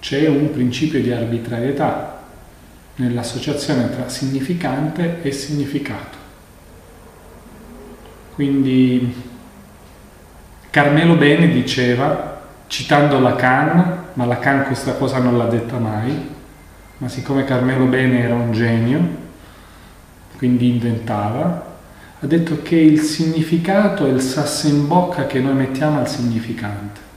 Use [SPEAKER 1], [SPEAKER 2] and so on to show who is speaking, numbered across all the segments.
[SPEAKER 1] c'è un principio di arbitrarietà nell'associazione tra significante e significato. Quindi Carmelo Bene diceva, citando Lacan, ma Lacan questa cosa non l'ha detta mai, ma siccome Carmelo Bene era un genio, quindi inventava, ha detto che il significato è il sasso in bocca che noi mettiamo al significante.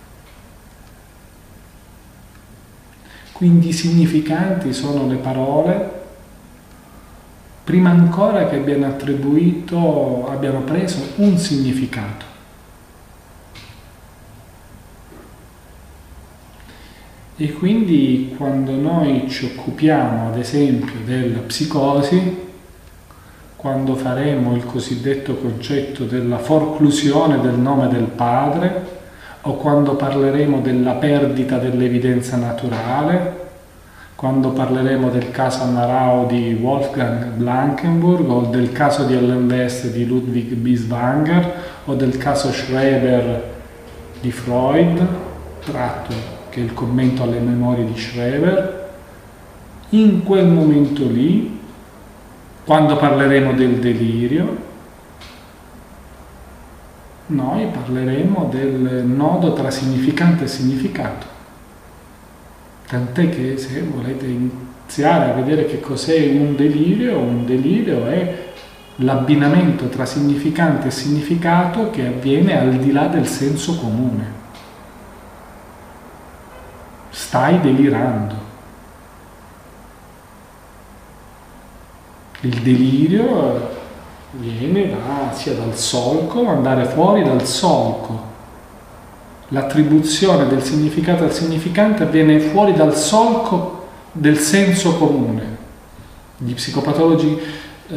[SPEAKER 1] Quindi significanti sono le parole, prima ancora che abbiano attribuito, abbiano preso un significato. E quindi quando noi ci occupiamo, ad esempio, della psicosi, quando faremo il cosiddetto concetto della forclusione del nome del padre, o quando parleremo della perdita dell'evidenza naturale, quando parleremo del caso Amarao di Wolfgang Blankenburg o del caso di Ellen West di Ludwig Biswanger o del caso Schreber di Freud, tratto che è il commento alle memorie di Schreber, in quel momento lì, quando parleremo del delirio, noi parleremo del nodo tra significante e significato. Tant'è che se volete iniziare a vedere che cos'è un delirio, un delirio è l'abbinamento tra significante e significato che avviene al di là del senso comune stai delirando. Il delirio viene da, sia dal solco, andare fuori dal solco. L'attribuzione del significato al significante avviene fuori dal solco del senso comune. Gli psicopatologi eh,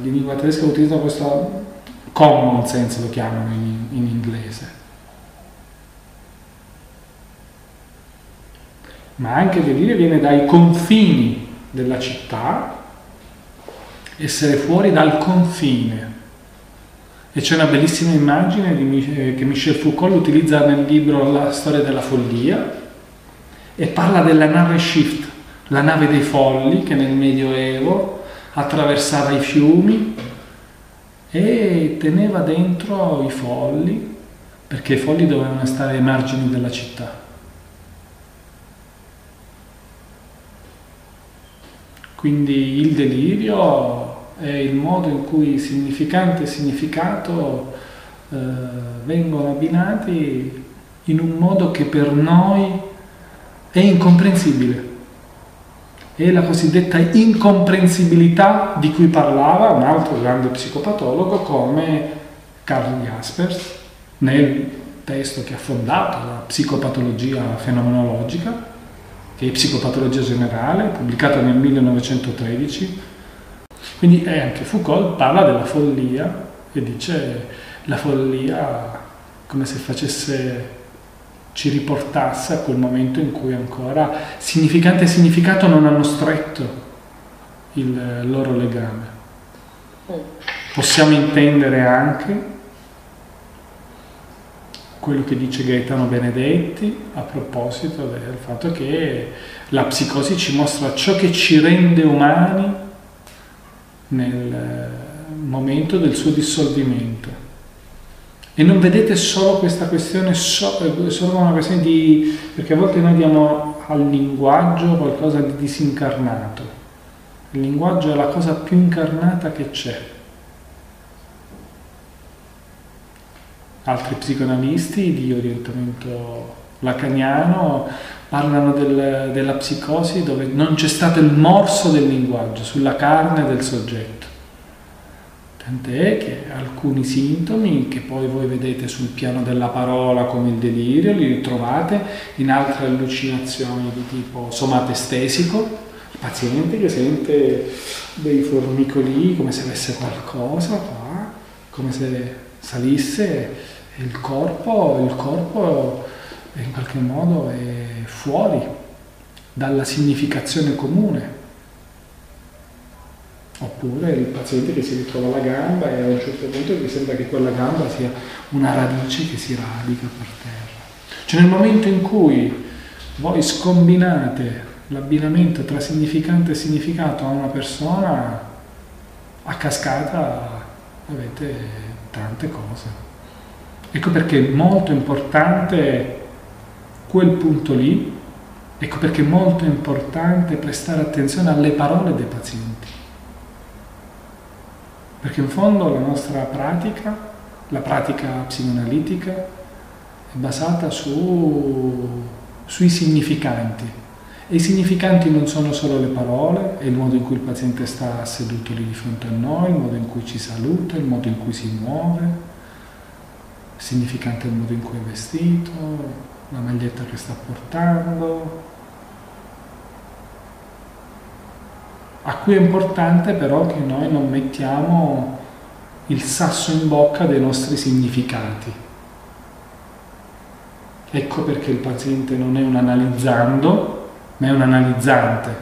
[SPEAKER 1] di lingua tedesca utilizzano questo common sense, lo chiamano in, in inglese ma anche venire viene dai confini della città, essere fuori dal confine. E c'è una bellissima immagine di, che Michel Foucault utilizza nel libro La storia della follia e parla della nave Shift, la nave dei folli che nel Medioevo attraversava i fiumi e teneva dentro i folli perché i folli dovevano stare ai margini della città. Quindi il delirio è il modo in cui significante e significato eh, vengono abbinati in un modo che per noi è incomprensibile. È la cosiddetta incomprensibilità di cui parlava un altro grande psicopatologo come Karl Jaspers nel testo che ha fondato la psicopatologia fenomenologica che è Psicopatologia Generale, pubblicata nel 1913. Quindi anche Foucault parla della follia e dice la follia come se facesse ci riportasse a quel momento in cui ancora significante e significato non hanno stretto il loro legame. Mm. Possiamo intendere anche quello che dice Gaetano Benedetti a proposito del fatto che la psicosi ci mostra ciò che ci rende umani nel momento del suo dissolvimento. E non vedete solo questa questione, solo una questione di... perché a volte noi diamo al linguaggio qualcosa di disincarnato. Il linguaggio è la cosa più incarnata che c'è altri psicoanalisti di orientamento lacaniano parlano del, della psicosi dove non c'è stato il morso del linguaggio sulla carne del soggetto. Tant'è che alcuni sintomi che poi voi vedete sul piano della parola come il delirio li ritrovate in altre allucinazioni di tipo somatestesico, il paziente che sente dei formicoli come se avesse qualcosa qua, come se salisse il corpo, il corpo in qualche modo è fuori dalla significazione comune. Oppure il paziente che si ritrova la gamba e a un certo punto gli sembra che quella gamba sia una radice che si radica per terra. Cioè nel momento in cui voi scombinate l'abbinamento tra significante e significato a una persona, a cascata avete tante cose. Ecco perché è molto importante quel punto lì, ecco perché è molto importante prestare attenzione alle parole dei pazienti. Perché in fondo la nostra pratica, la pratica psicoanalitica, è basata su, sui significanti. E i significanti non sono solo le parole, è il modo in cui il paziente sta seduto lì di fronte a noi, il modo in cui ci saluta, il modo in cui si muove, il significante è il modo in cui è vestito, la maglietta che sta portando, a cui è importante però che noi non mettiamo il sasso in bocca dei nostri significati. Ecco perché il paziente non è un analizzando, ma è un analizzante,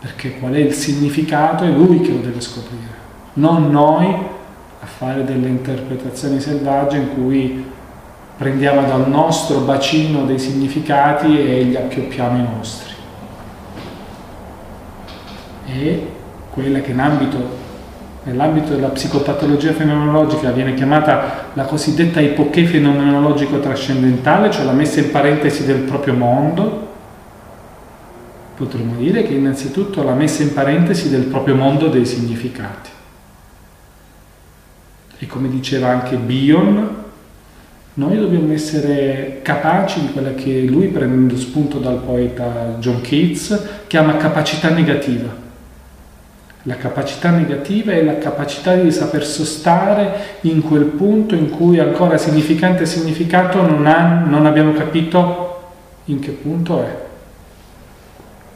[SPEAKER 1] perché qual è il significato è lui che lo deve scoprire, non noi a fare delle interpretazioni selvagge in cui prendiamo dal nostro bacino dei significati e li appioppiamo i nostri è quella che nell'ambito della psicopatologia fenomenologica viene chiamata la cosiddetta ipoché fenomenologico trascendentale, cioè la messa in parentesi del proprio mondo, potremmo dire che innanzitutto la messa in parentesi del proprio mondo dei significati. E come diceva anche Bion, noi dobbiamo essere capaci di quella che lui, prendendo spunto dal poeta John Keats, chiama capacità negativa la capacità negativa è la capacità di saper sostare in quel punto in cui ancora significante e significato non, ha, non abbiamo capito in che punto è.